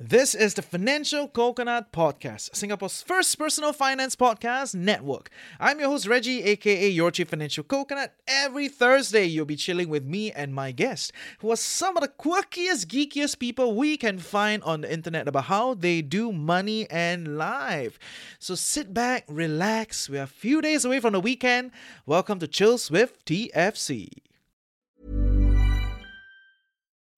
This is the Financial Coconut Podcast, Singapore's first personal finance podcast network. I'm your host, Reggie, aka Your Chief Financial Coconut. Every Thursday, you'll be chilling with me and my guest, who are some of the quirkiest, geekiest people we can find on the internet about how they do money and life. So sit back, relax. We are a few days away from the weekend. Welcome to Chills with TFC.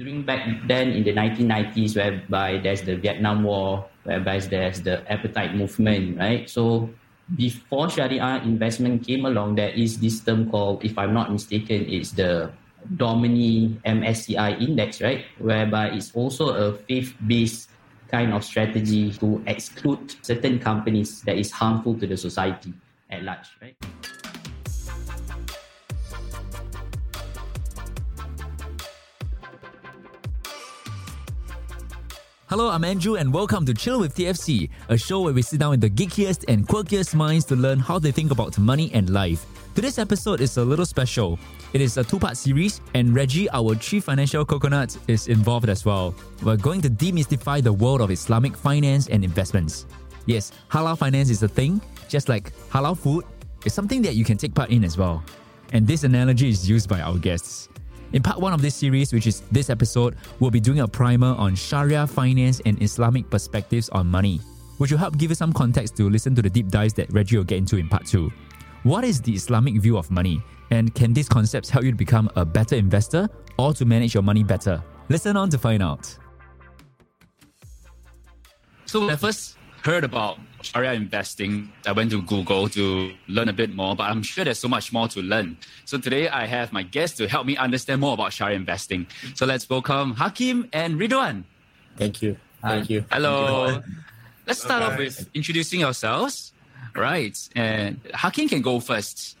During back then in the 1990s, whereby there's the Vietnam War, whereby there's the apartheid movement, right? So before Sharia investment came along, there is this term called, if I'm not mistaken, it's the Domini MSCI index, right? Whereby it's also a faith-based kind of strategy to exclude certain companies that is harmful to the society at large, right? Hello, I'm Andrew, and welcome to Chill with TFC, a show where we sit down with the geekiest and quirkiest minds to learn how they think about money and life. Today's episode is a little special. It is a two part series, and Reggie, our chief financial coconut, is involved as well. We're going to demystify the world of Islamic finance and investments. Yes, halal finance is a thing, just like halal food is something that you can take part in as well. And this analogy is used by our guests. In part one of this series, which is this episode, we'll be doing a primer on Sharia finance and Islamic perspectives on money, which will help give you some context to listen to the deep dives that Reggie will get into in part two. What is the Islamic view of money? And can these concepts help you to become a better investor or to manage your money better? Listen on to find out. So first heard about Sharia investing, I went to Google to learn a bit more, but I'm sure there's so much more to learn. So today I have my guests to help me understand more about Sharia investing. So let's welcome Hakim and Ridhwaan. Thank you. Thank you. Hello. Let's start off with introducing yourselves. Right. And Hakim can go first.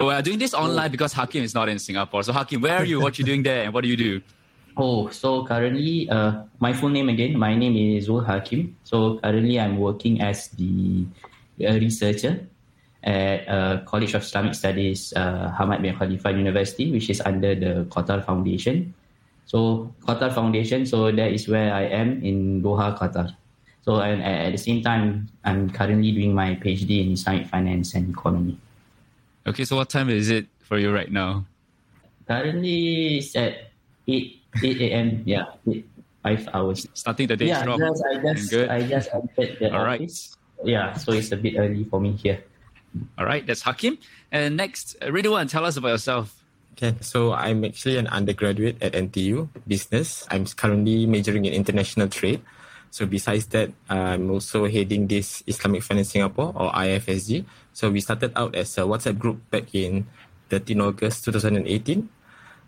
We are doing this online because Hakim is not in Singapore. So Hakim, where are you? What are you doing there? And what do you do? Oh, so currently, uh, my full name again, my name is Zul Hakim. So currently, I'm working as the uh, researcher at uh, College of Islamic Studies, uh, Hamad bin Khalifa University, which is under the Qatar Foundation. So Qatar Foundation, so that is where I am in Doha, Qatar. So and at the same time, I'm currently doing my PhD in Islamic finance and economy. Okay, so what time is it for you right now? Currently, it's at 8 8 a.m. Yeah, eight, five hours. Starting the day yeah, strong. Just, I just, Good. I just entered the All right. office. Yeah, so it's a bit early for me here. All right, that's Hakim. And next, uh, Ridhwaan, tell us about yourself. Okay, so I'm actually an undergraduate at NTU Business. I'm currently majoring in international trade. So besides that, I'm also heading this Islamic Finance Singapore or IFSG. So we started out as a WhatsApp group back in 13 August 2018.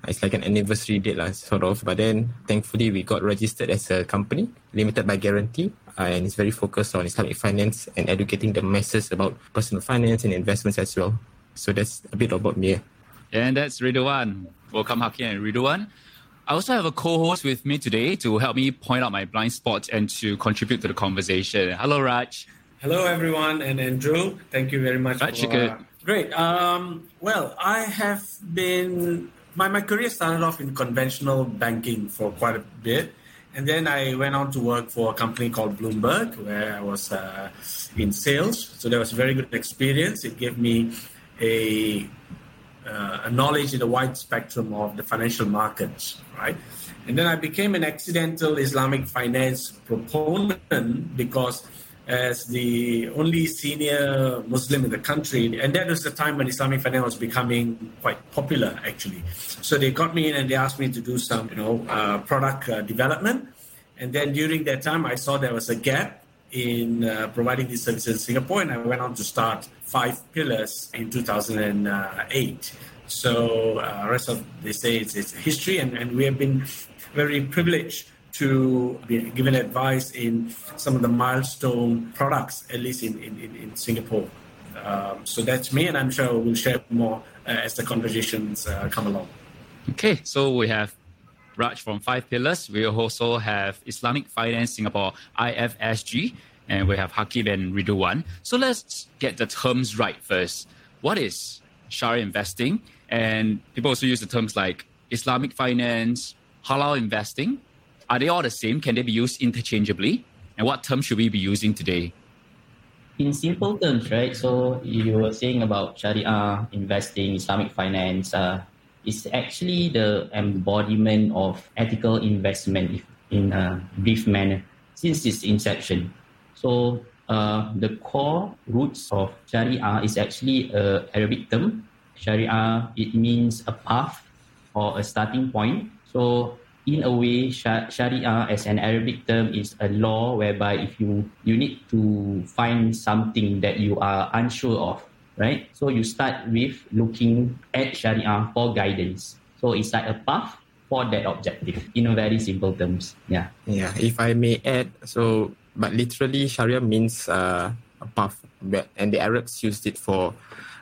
It's like an anniversary date, lah, sort of. But then, thankfully, we got registered as a company, limited by guarantee, uh, and it's very focused on Islamic finance and educating the masses about personal finance and investments as well. So that's a bit about me. And that's Ridhwaan. Welcome, Hakim and Ridhwaan. I also have a co-host with me today to help me point out my blind spots and to contribute to the conversation. Hello, Raj. Hello, everyone, and Andrew. Thank you very much. Raj, for, you good? Great. Um, well, I have been my my career started off in conventional banking for quite a bit, and then I went on to work for a company called Bloomberg, where I was uh, in sales. So that was a very good experience. It gave me a uh, a knowledge in a wide spectrum of the financial markets, right? And then I became an accidental Islamic finance proponent because as the only senior Muslim in the country, and that was the time when Islamic finance was becoming quite popular, actually. So they got me in and they asked me to do some, you know, uh, product uh, development. And then during that time, I saw there was a gap in uh, providing these services in Singapore, and I went on to start Five Pillars in 2008. So uh, rest of they say it's, it's history, and, and we have been very privileged to be given advice in some of the milestone products, at least in, in, in Singapore. Um, so that's me, and I'm sure we'll share more uh, as the conversations uh, come along. Okay, so we have Raj from Five Pillars. We also have Islamic Finance Singapore, IFSG, and we have Hakim and Ridhwaan. So let's get the terms right first. What is Sharia investing? And people also use the terms like Islamic finance, halal investing. Are they all the same? Can they be used interchangeably? And what terms should we be using today? In simple terms, right? So you were saying about Sharia investing, Islamic finance. Uh, it's actually the embodiment of ethical investment in a brief manner since its inception. So uh, the core roots of Sharia is actually a Arabic term. Sharia it means a path or a starting point. So in a way, Sharia as an Arabic term is a law whereby if you you need to find something that you are unsure of, right? So you start with looking at Sharia for guidance. So it's like a path for that objective in a very simple terms. Yeah. Yeah. If I may add, so but literally Sharia means uh, a path, and the Arabs used it for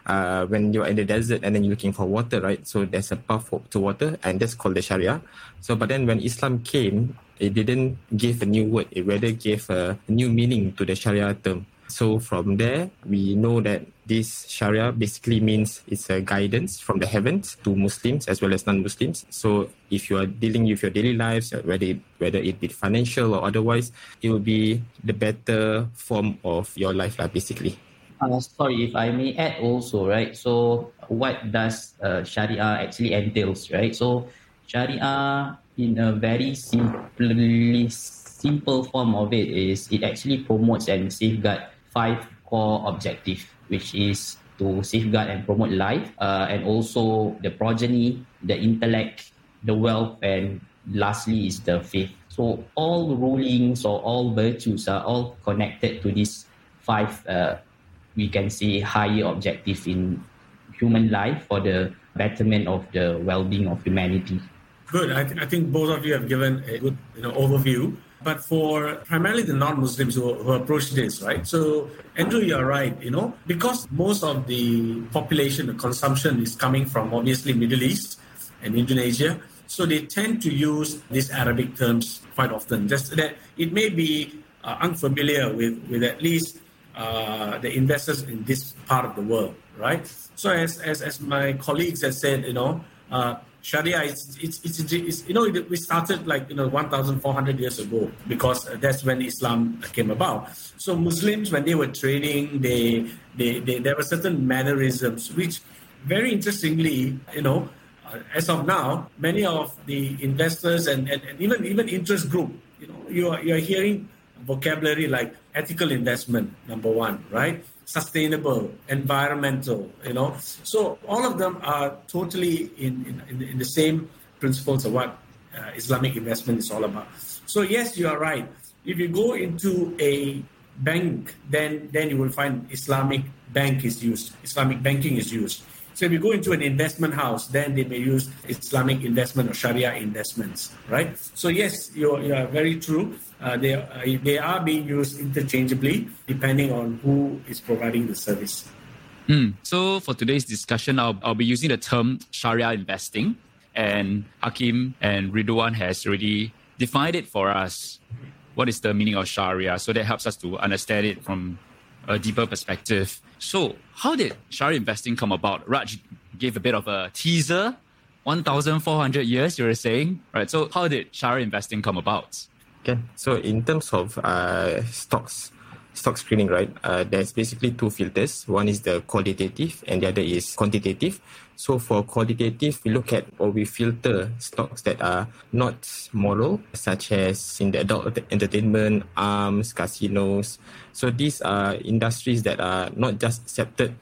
uh, when you're in the desert and then you're looking for water, right? So there's a path to water, and that's called the Sharia. So, but then when Islam came, it didn't give a new word; it rather gave a new meaning to the Sharia term. So from there, we know that this Sharia basically means it's a guidance from the heavens to Muslims as well as non-Muslims. So if you are dealing with your daily lives, whether it, whether it be financial or otherwise, it will be the better form of your life, basically. Uh, sorry, if I may add also, right? So, what does uh, Sharia actually entails, right? So, Sharia, in a very simply simple form of it, is it actually promotes and safeguard five core objectives, which is to safeguard and promote life, uh, and also the progeny, the intellect, the wealth, and lastly is the faith. So, all rulings or all virtues are all connected to these five uh, we can see higher objective in human life for the betterment of the well-being of humanity. Good. I, th- I think both of you have given a good you know, overview. But for primarily the non-Muslims who, who approach this, right? So, Andrew, you're right. You know, because most of the population, the consumption is coming from obviously Middle East and Indonesia, so they tend to use these Arabic terms quite often. Just that it may be uh, unfamiliar with with at least uh, the investors in this part of the world, right? So as, as, as my colleagues have said, you know, uh, Sharia, it's, it's, it's, it's, you know, we started like, you know, 1,400 years ago because that's when Islam came about. So Muslims, when they were trading, they, they, they there were certain mannerisms, which very interestingly, you know, uh, as of now, many of the investors and, and, and even, even interest group, you know, you are, you are hearing vocabulary like ethical investment, number one, right? Sustainable, environmental, you know. So all of them are totally in, in, in the same principles of what uh, Islamic investment is all about. So yes, you are right. If you go into a bank, then then you will find Islamic bank is used, Islamic banking is used. So if you go into an investment house, then they may use Islamic investment or Sharia investments, right? So yes, you're, you are very true. Uh, they, uh, they are being used interchangeably depending on who is providing the service. Mm. So for today's discussion, I'll, I'll be using the term Sharia investing, and Hakim and Ridhwaan has already defined it for us. What is the meaning of Sharia? So that helps us to understand it from a deeper perspective. So, how did Sharia investing come about? Raj gave a bit of a teaser. 1,400 years, you were saying, right? So, how did Sharia investing come about? Okay, so in terms of uh, stocks, stock screening, right? Uh, there's basically two filters. One is the qualitative, and the other is quantitative. So for qualitative, we look at or we filter stocks that are not moral, such as in the adult entertainment, arms, casinos. So these are industries that are not just accepted,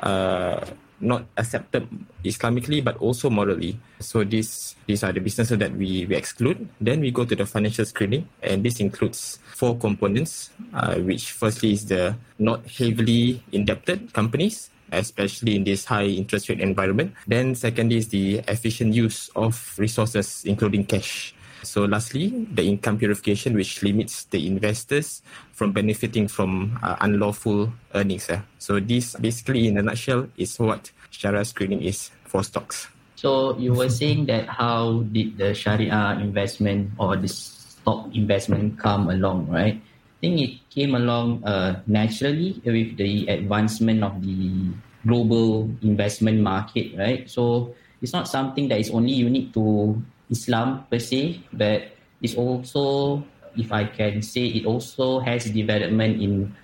uh, not accepted Islamically, but also morally. So these these are the businesses that we, we exclude. Then we go to the financial screening, and this includes four components, uh, which firstly is the not heavily indebted companies especially in this high interest rate environment. Then secondly is the efficient use of resources, including cash. So, lastly, the income purification, which limits the investors from benefiting from uh, unlawful earnings. Uh. So, this basically, in a nutshell, is what Sharia screening is for stocks. So, you were saying that how did the Sharia investment or the stock investment come along, right? I think it came along uh, naturally with the advancement of the global investment market, right? So it's not something that is only unique to Islam per se, but it's also, if I can say, it also has development in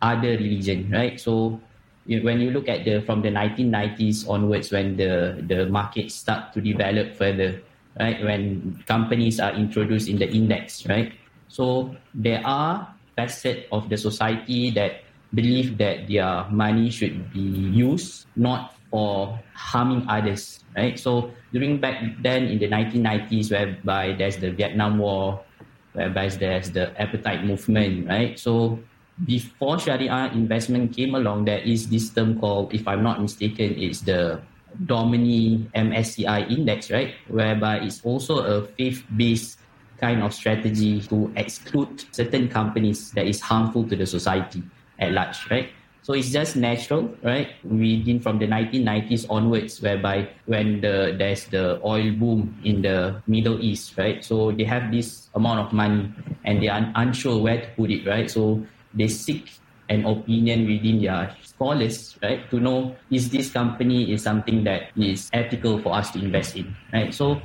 other religion, right? So when you look at the from the 1990s onwards, when the the market start to develop further, right? When companies are introduced in the index, right? So there are facets of the society that believe that their money should be used not for harming others, right? So during back then in the 1990s, whereby there's the Vietnam War, whereby there's the apartheid movement, right? So before Sharia investment came along, there is this term called, if I'm not mistaken, it's the Domini MSCI index, right? Whereby it's also a faith-based kind of strategy to exclude certain companies that is harmful to the society at large, right? So it's just natural, right? Within from the 1990s onwards, whereby when the there's the oil boom in the Middle East, right? So they have this amount of money and they are unsure where to put it, right? So they seek an opinion within their scholars, right, to know is this company is something that is ethical for us to invest in, right? So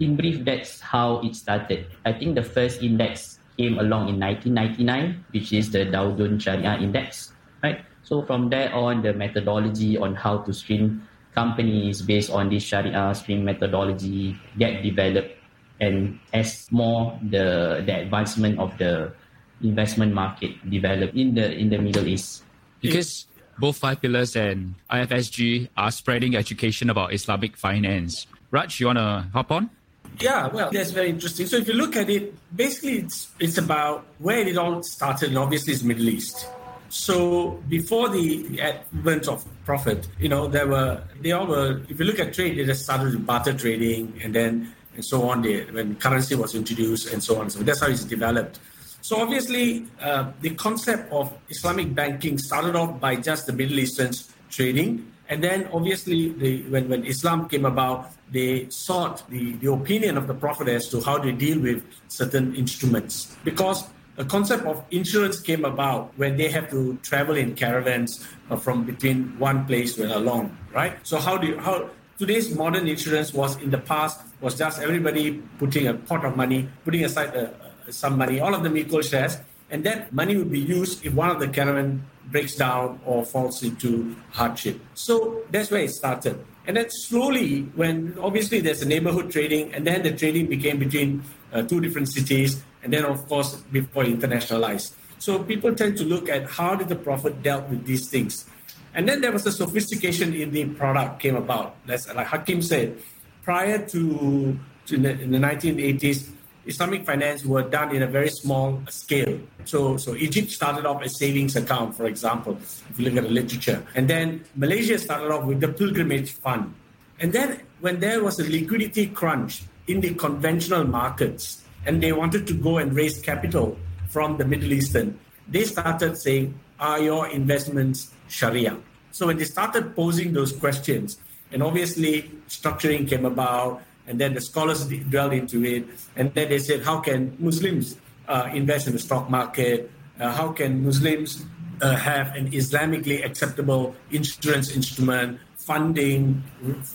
in brief, that's how it started. I think the first index came along in 1999, which is the Dow Jones Sharia Index, right? So from there on, the methodology on how to screen companies based on this Sharia uh, screen methodology get developed, and as more the the advancement of the investment market developed in the in the Middle East. Because both five pillars and IFSG are spreading education about Islamic finance. Raj, you wanna hop on? Yeah, well, that's very interesting. So if you look at it, basically it's it's about where it all started, and obviously it's Middle East. So before the advent of Prophet, you know, there were they all were. If you look at trade, they just started with barter trading, and then and so on. They, when currency was introduced, and so on. So that's how it's developed. So obviously, uh, the concept of Islamic banking started off by just the Middle Eastern trading, and then obviously, the, when when Islam came about, they sought the, the opinion of the Prophet as to how to deal with certain instruments. Because the concept of insurance came about when they have to travel in caravans uh, from between one place to along, right? So how do you, how today's modern insurance was in the past was just everybody putting a pot of money, putting aside uh, uh, some money, all of them equal shares, and that money would be used if one of the caravan breaks down or falls into hardship. So that's where it started. And then slowly, when obviously there's a neighborhood trading, and then the trading became between uh, two different cities, and then of course before internationalized. So people tend to look at how did the Prophet dealt with these things, and then there was a sophistication in the product came about. That's like Hakim said, prior to, to the, in the 1980s, Islamic finance were done in a very small scale. So, so Egypt started off a savings account, for example, if you look at the literature. And then Malaysia started off with the pilgrimage fund. And then when there was a liquidity crunch in the conventional markets, and they wanted to go and raise capital from the Middle Eastern, they started saying, are your investments Sharia? So when they started posing those questions, and obviously structuring came about, and then the scholars dwelled into it. And then they said, how can Muslims uh, invest in the stock market? Uh, how can Muslims uh, have an Islamically acceptable insurance instrument, funding,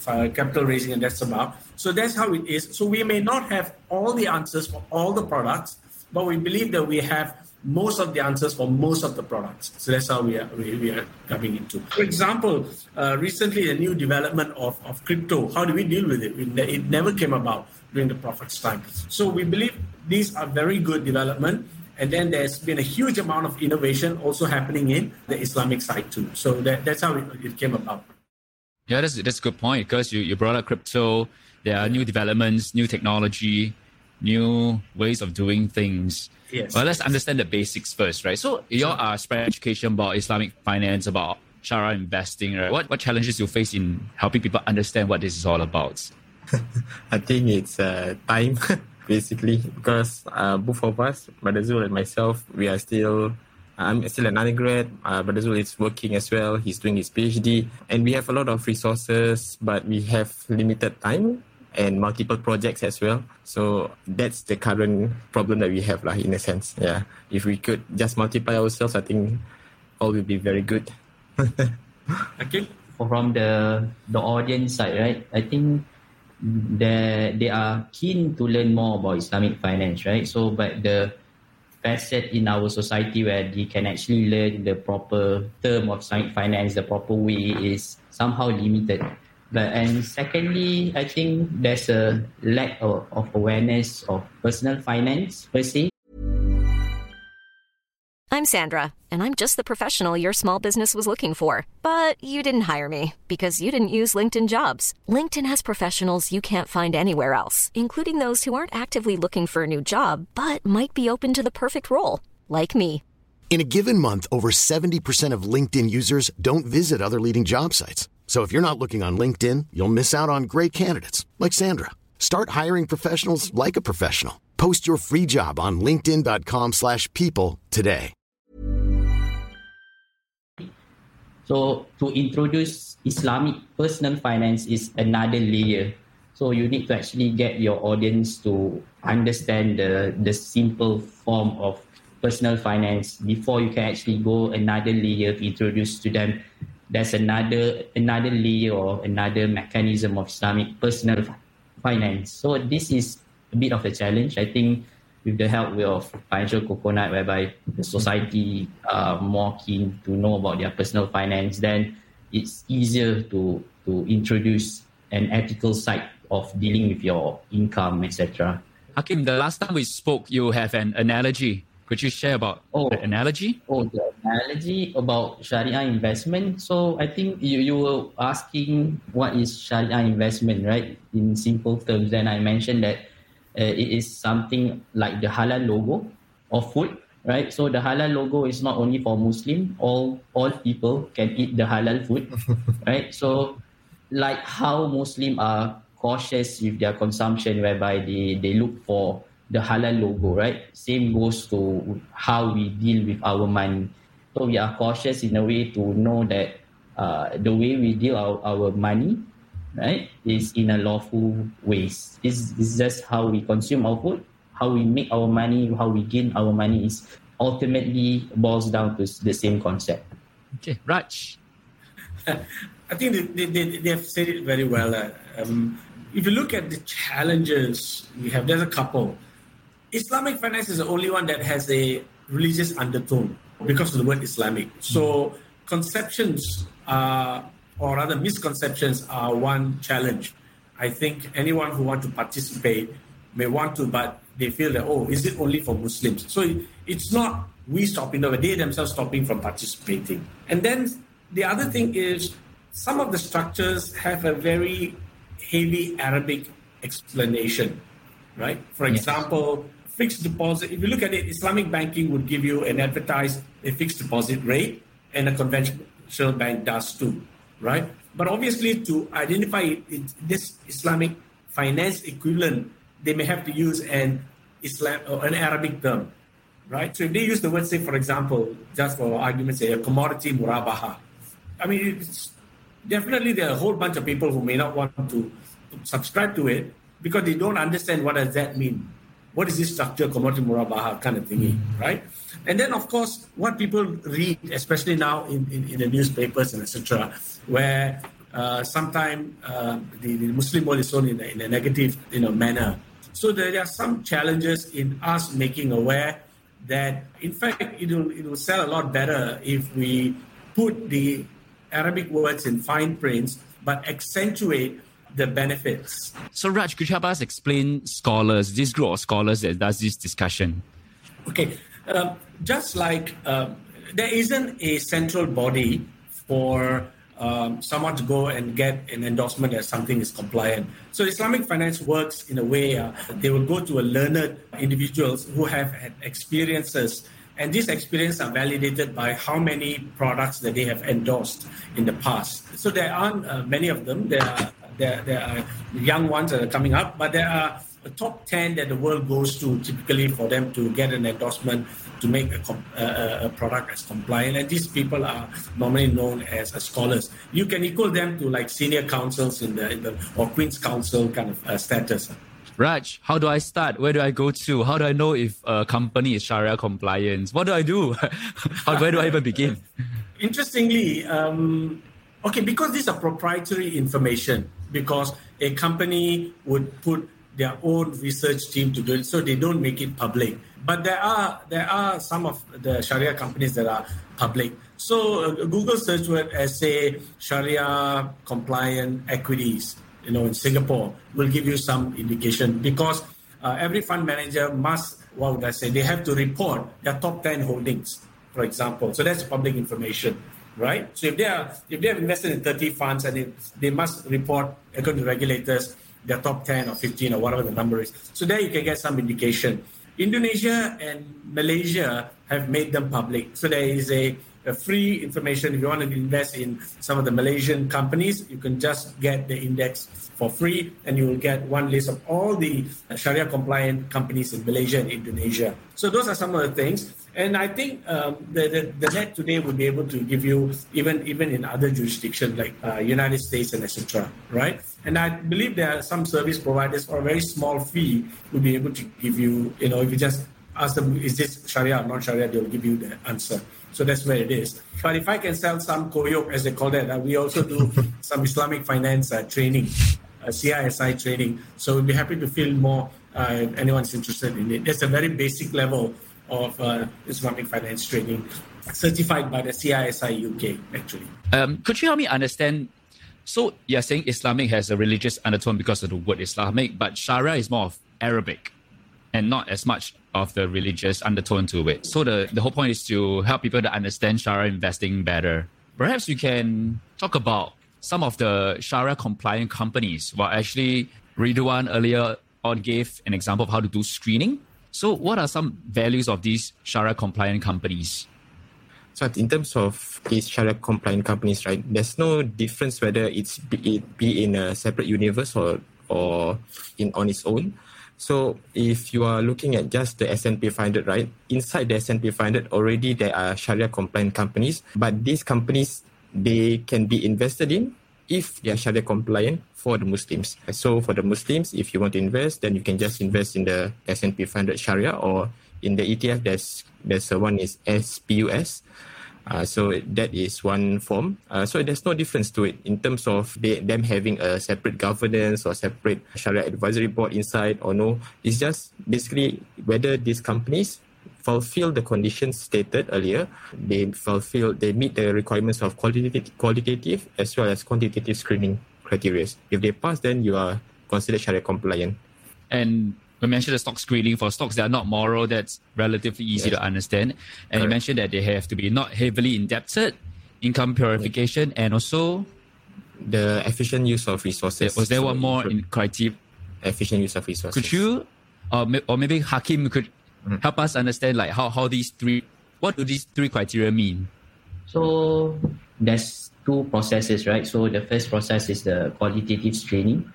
uh, capital raising, and that's about. So that's how it is. So we may not have all the answers for all the products, but we believe that we have most of the answers for most of the products. So that's how we are, we, are coming into. For example, uh, recently a new development of, of crypto. How do we deal with it? It never came about during the Prophet's time. So we believe these are very good development. And then there's been a huge amount of innovation also happening in the Islamic side too. So that, that's how it, it came about. Yeah, that's, that's a good point because you, you brought up crypto. There are new developments, new technology, new ways of doing things. Yes. Well, let's understand the basics first, right? So you all are spreading education about Islamic finance, about Sharia investing, right? What what challenges you face in helping people understand what this is all about? I think it's uh, time. basically, because uh, both of us, Brother Zul and myself, we are still. I'm still an undergrad. Uh, Brother Zul is working as well. He's doing his PhD, and we have a lot of resources, but we have limited time and multiple projects as well. So that's the current problem that we have, lah, in a sense. Yeah. If we could just multiply ourselves, I think all will be very good. okay. From the the audience side, right? I think that they are keen to learn more about Islamic finance, right? So, but the facet in our society where they can actually learn the proper term of Islamic finance, the proper way is somehow limited. But and secondly, I think there's a lack of, of awareness of personal finance per se. I'm Sandra, and I'm just the professional your small business was looking for. But you didn't hire me because you didn't use LinkedIn jobs. LinkedIn has professionals you can't find anywhere else, including those who aren't actively looking for a new job but might be open to the perfect role, like me. In a given month, over 70% of LinkedIn users don't visit other leading job sites. So if you're not looking on LinkedIn, you'll miss out on great candidates like Sandra. Start hiring professionals like a professional. Post your free job on linkedin.com/people today. So to introduce Islamic personal finance is another layer. So you need to actually get your audience to understand the, the simple form of personal finance before you can actually go another layer to introduce to them. There's another another layer or another mechanism of Islamic personal finance. So this is a bit of a challenge. I think with the help of financial coconut, whereby the society are more keen to know about their personal finance, then it's easier to to introduce an ethical side of dealing with your income, etc. Hakim, the last time we spoke, you have an analogy. Could you share about Oh. the analogy? Oh, the analogy about Sharia investment. So I think you, you were asking what is Sharia investment, right? In simple terms, then I mentioned that uh, it is something like the halal logo of food, right? So the halal logo is not only for Muslim; all all people can eat the halal food, right? So like how Muslim are cautious with their consumption, whereby they, they look for the halal logo, right? Same goes to how we deal with our money. So we are cautious in a way to know that uh, the way we deal our, our money, right, is in a lawful ways. This is just how we consume our food, how we make our money, how we gain our money is ultimately boils down to the same concept. Okay, Raj. I think they, they, they, they have said it very well. Uh, um, if you look at the challenges we have, there's a couple. Islamic finance is the only one that has a religious undertone because of the word Islamic. So conceptions are, or rather misconceptions are one challenge. I think anyone who want to participate may want to, but they feel that, oh, is it only for Muslims? So it, it's not we stopping, no, they themselves stopping from participating. And then the other thing is some of the structures have a very heavy Arabic explanation, right? For Yes. example, fixed deposit, if you look at it, Islamic banking would give you an advertised a fixed deposit rate, and a conventional bank does too, right? But obviously, to identify it, it, this Islamic finance equivalent, they may have to use an Islam or an Arabic term, right? So if they use the word, say, for example, just for argument's sake, a commodity murabaha, I mean, definitely there are a whole bunch of people who may not want to subscribe to it because they don't understand what does that mean. What is this structure, commodity murabaha kind of thingy, right? And then, of course, what people read, especially now in, in, in the newspapers and etc., where uh, sometimes uh, the, the Muslim world is shown in a, in a negative you know, manner. So there are some challenges in us making aware that, in fact, it will, it will sell a lot better if we put the Arabic words in fine prints, but accentuate the benefits. So, Raj, could you help us explain scholars, this group of scholars that does this discussion? Okay, um, just like um, there isn't a central body for um, someone to go and get an endorsement that something is compliant. So Islamic finance works in a way uh, they will go to a learned individuals who have had experiences, and these experiences are validated by how many products that they have endorsed in the past. So there aren't uh, many of them. There are there, there are young ones that are coming up, but there are the top 10 that the world goes to typically for them to get an endorsement to make a, a, a product as compliant. And these people are normally known as scholars. You can equal them to like senior counsels in the, in the or Queen's Counsel kind of uh, status. Raj, how do I start? Where do I go to? How do I know if a company is Sharia compliant? What do I do? how, where do I even begin? Interestingly, um, okay, because these are proprietary information, because a company would put their own research team to do it, so they don't make it public. But there are there are some of the Sharia companies that are public. So uh, Google search word as say Sharia compliant equities you know, in Singapore will give you some indication because uh, every fund manager must, what would I say, they have to report their top 10 holdings, for example. So that's public information, right? So if they are, if they have invested in 30 funds and it, they must report, according to regulators, their top 10 or 15 or whatever the number is. So there you can get some indication. Indonesia and Malaysia have made them public. So there is a free information. If you want to invest in some of the Malaysian companies, you can just get the index for free and you will get one list of all the Sharia compliant companies in Malaysia and Indonesia. So those are some of the things. And I think um, the, the, the, net today will be able to give you even even in other jurisdictions like uh, United States and etc. Right? And I believe there are some service providers for a very small fee will be able to give you, you know, if you just ask them, is this Sharia or non-Sharia, they'll give you the answer. So that's where it is. But if I can sell some koyok, as they call that, uh, we also do some Islamic finance uh, training, uh, CISI training. So we'll be happy to fill more uh, if anyone's interested in it. That's a very basic level of uh, Islamic finance training, certified by the CISI UK, actually. Um, could you help me understand? So you're saying Islamic has a religious undertone because of the word Islamic, but Sharia is more of Arabic and not as much of the religious undertone to it. So the, the whole point is to help people to understand Sharia investing better. Perhaps you can talk about some of the Sharia compliant companies. Well, actually, Ridhwaan earlier on gave an example of how to do screening. So, what are some values of these Sharia compliant companies? So, in terms of these Sharia compliant companies, right, there's no difference whether it's be, it be in a separate universe or or in on its own. So if you are looking at just the S&P 500, right, inside the S&P 500 already there are Sharia compliant companies, but these companies they can be invested in if they are Sharia compliant for the Muslims. So for the Muslims, if you want to invest, then you can just invest in the S&P 500 Sharia or in the ETF. There's there's one is SPUS. Uh, so that is one form. Uh, so there's no difference to it in terms of they, them having a separate governance or separate Sharia advisory board inside or no. It's just basically whether these companies fulfill the conditions stated earlier. They fulfill, they meet the requirements of qualitative, qualitative as well as quantitative screening criteria. If they pass, then you are considered Sharia compliant. And we mentioned the stock screening for stocks that are not moral, that's relatively easy yes. to understand. And Correct. you mentioned that they have to be not heavily indebted, income purification, yes. and also the efficient use of resources. Was there so one more in criteria? Efficient use of resources. Could you, or, or maybe Hakim could mm-hmm. help us understand like how, how these three, what do these three criteria mean? So there's two processes, right? So the first process is the qualitative screening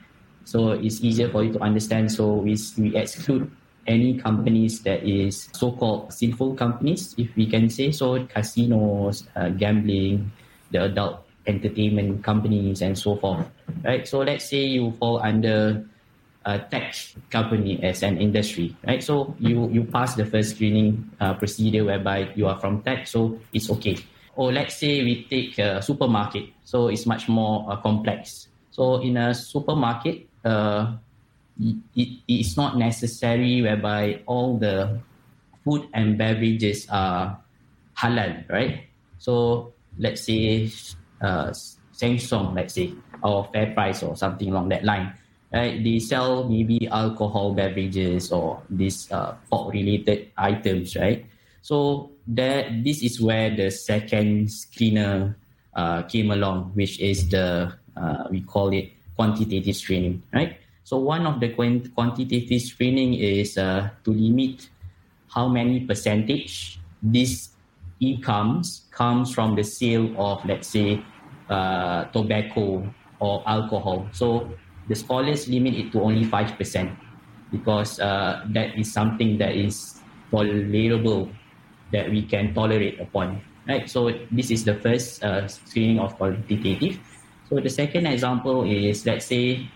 so it's easier for you to understand. So we, we exclude any companies that is so-called sinful companies, if we can say so, casinos, uh, gambling, the adult entertainment companies, and so forth. Right. So let's say you fall under a tech company as an industry, right? So you you pass the first screening uh, procedure whereby you are from tech, so it's okay. Or let's say we take a supermarket, so it's much more uh, complex. So in a supermarket, uh, it, it's not necessary whereby all the food and beverages are halal, right? So let's say uh, Sheng Siong, let's say, or FairPrice or something along that line, right? They sell maybe alcohol beverages or these uh, pork-related items, right? So that this is where the second screener uh, came along, which is the uh, we call it quantitative screening, right? So one of the quantitative screening is uh, to limit how many percentage this incomes comes from the sale of, let's say, uh, tobacco or alcohol. So the scholars limit it to only 5%. because uh, that is something that is tolerable that we can tolerate upon. Right. So this is the first uh, screening of quantitative. So the second example is let's say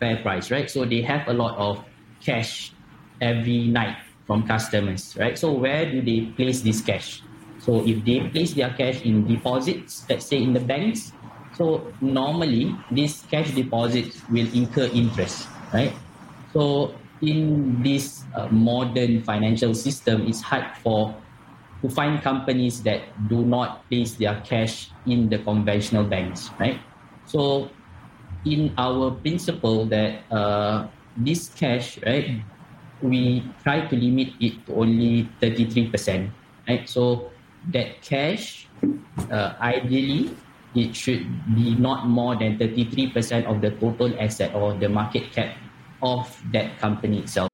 FairPrice, right? So they have a lot of cash every night from customers, right? So where do they place this cash? So if they place their cash in deposits, let's say in the banks, so normally these cash deposits will incur interest, right? So in this uh, modern financial system, it's hard for to find companies that do not place their cash in the conventional banks, right? So in our principle that uh, this cash, right, we try to limit it to only 33%, right? So that cash, uh, ideally, it should be not more than 33% of the total asset or the market cap of that company itself.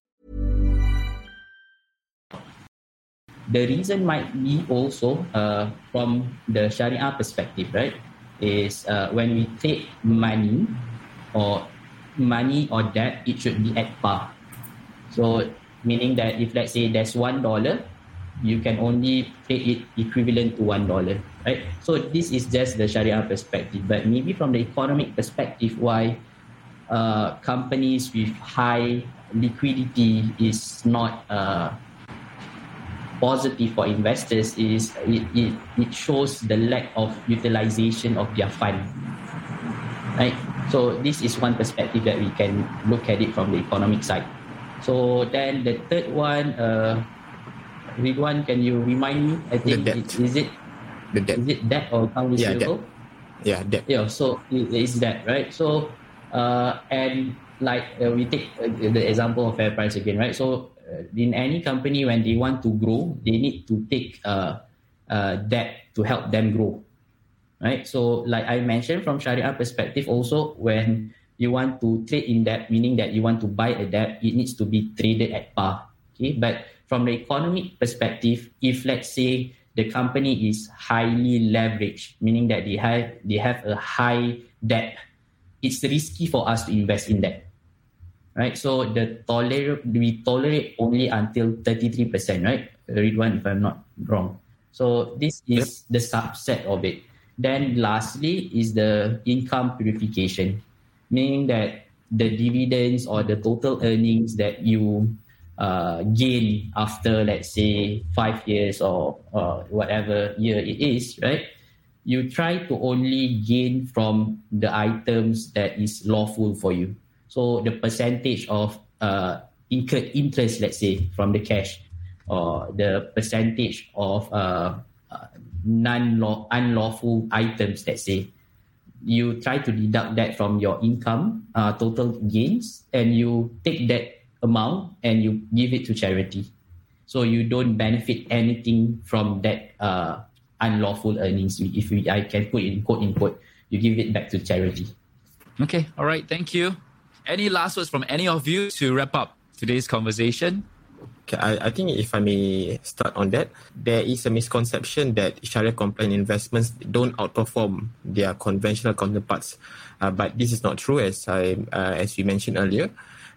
The reason might be also uh, from the Sharia perspective, right? Is uh, when we take money or money or debt, it should be at par. So meaning that if let's say there's one dollar, you can only take it equivalent to one dollar, right? So this is just the Sharia perspective, but maybe from the economic perspective, why uh, companies with high liquidity is not uh, positive for investors is it, it, it shows the lack of utilization of their fund. Right? So this is one perspective that we can look at it from the economic side. So then the third one, uh, Ridhwaan, can you remind me? I think it, is it The debt. is it debt or account Yeah, debt. Yeah, debt. Yeah, so it is that, right? So, uh, and like uh, we take uh, the example of FairPrice again, right? So, in any company, when they want to grow, they need to take uh, uh, debt to help them grow, right? So, like I mentioned from Sharia perspective, also when you want to trade in debt, meaning that you want to buy a debt, it needs to be traded at par. Okay, but from the economic perspective, if let's say the company is highly leveraged, meaning that they have they have a high debt, it's risky for us to invest in that. Right? So the tolerate we tolerate only until 33%, right? Ridhwaan if I'm not wrong. So this is the subset of it. Then lastly is the income purification, meaning that the dividends or the total earnings that you uh, gain after, let's say, five years or uh, whatever year it is, right? You try to only gain from the items that is lawful for you. So the percentage of uh, incurred interest, let's say, from the cash, or the percentage of uh, uh, non-law unlawful items, let's say, you try to deduct that from your income, uh, total gains, and you take that amount and you give it to charity. So you don't benefit anything from that uh, unlawful earnings. If we, I can put in quote in quote, you give it back to charity. Okay, all right, thank you. Any last words from any of you to wrap up today's conversation? Okay, I, I think if I may start on that, there is a misconception that Sharia compliant investments don't outperform their conventional counterparts, uh, but this is not true, as I uh, as we mentioned earlier.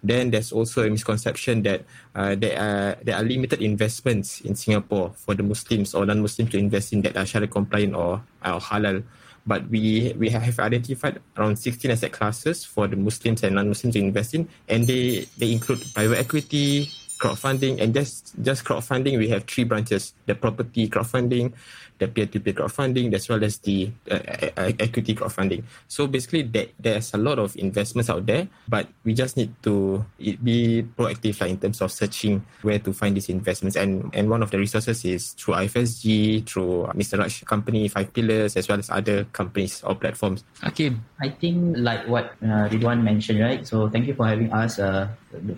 Then there's also a misconception that uh, there are there are limited investments in Singapore for the Muslims or non-Muslims to invest in that are Sharia compliant or, or halal. But we we have identified around 16 asset classes for the Muslims and non-Muslims to invest in, and they they include private equity, crowdfunding, and just just crowdfunding, we have three branches: the property crowdfunding, the peer-to-peer crowdfunding, as well as the uh, uh, equity crowdfunding. So basically, that there's a lot of investments out there, but we just need to be proactive like, in terms of searching where to find these investments. And and one of the resources is through IFSG, through Mr. Raj company, Five Pillars, as well as other companies or platforms. Okay, I think like what uh, Ridhwaan mentioned, right? So thank you for having us, uh,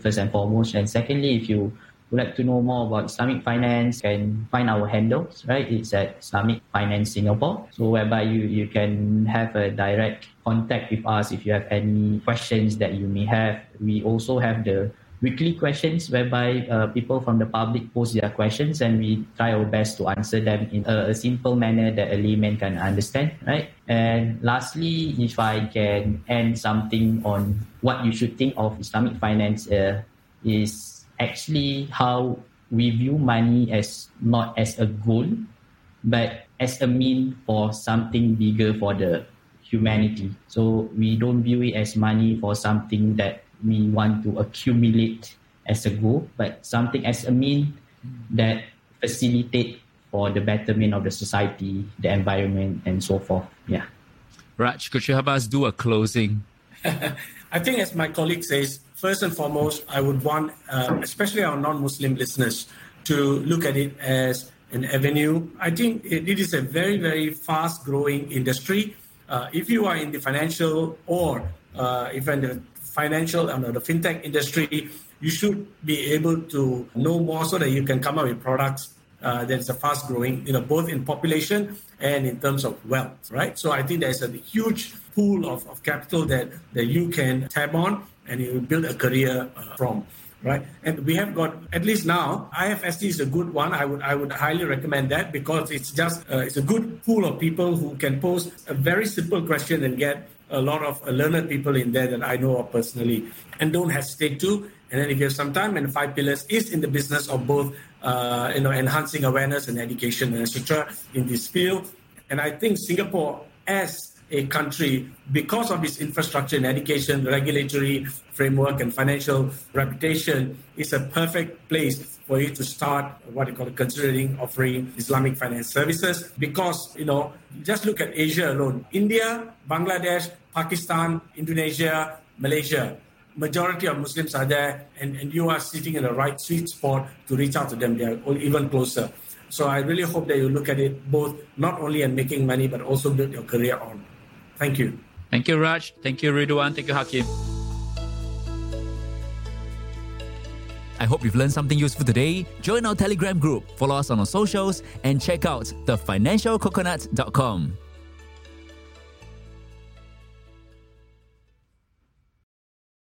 first and foremost. And secondly, if you would like to know more about Islamic finance, can find our handles, right? It's at Islamic Finance Singapore. So whereby you, you can have a direct contact with us if you have any questions that you may have. We also have the weekly questions whereby uh, people from the public post their questions and we try our best to answer them in a, a, simple manner that a layman can understand, right? And lastly, if I can end something on what you should think of Islamic finance uh, is actually how we view money as not as a goal, but as a mean for something bigger for the humanity. So we don't view it as money for something that we want to accumulate as a goal, but something as a mean that facilitate for the betterment of the society, the environment, and so forth. Yeah. Raj, could you help us do a closing? I think, as my colleague says, first and foremost, I would want, uh, especially our non-Muslim listeners, to look at it as an avenue. I think it, is a very, very fast-growing industry. Uh, if you are in the financial or uh, even the financial and the fintech industry, you should be able to know more so that you can come up with products uh, that is a fast growing, you know, both in population and in terms of wealth, right? So I think there's a huge pool of, of capital that, that you can tap on and you build a career uh, from right? And we have got at least now ifsg is a good one. I would i would highly recommend that because it's just uh, it's a good pool of people who can pose a very simple question and get a lot of uh, learned people in there that i know of personally. And don't hesitate to. And then if you have some time and five pillars is in the business of both uh, you know enhancing awareness and education and etc in this field. And i think singapore as a country because of its infrastructure and education, regulatory framework, and financial reputation is a perfect place for you to start what you call considering offering Islamic finance services. Because, you know, just look at Asia alone India, Bangladesh, Pakistan, Indonesia, Malaysia. Majority of Muslims are there, and, and you are sitting in the right sweet spot to reach out to them. They are even closer. So I really hope that you look at it both not only in making money, but also build your career on. Thank you. Thank you, Raj. Thank you, Ridhwaan. Thank you, Hakim. I hope you've learned something useful today. Join our Telegram group, follow us on our socials, and check out thefinancialcoconut.com.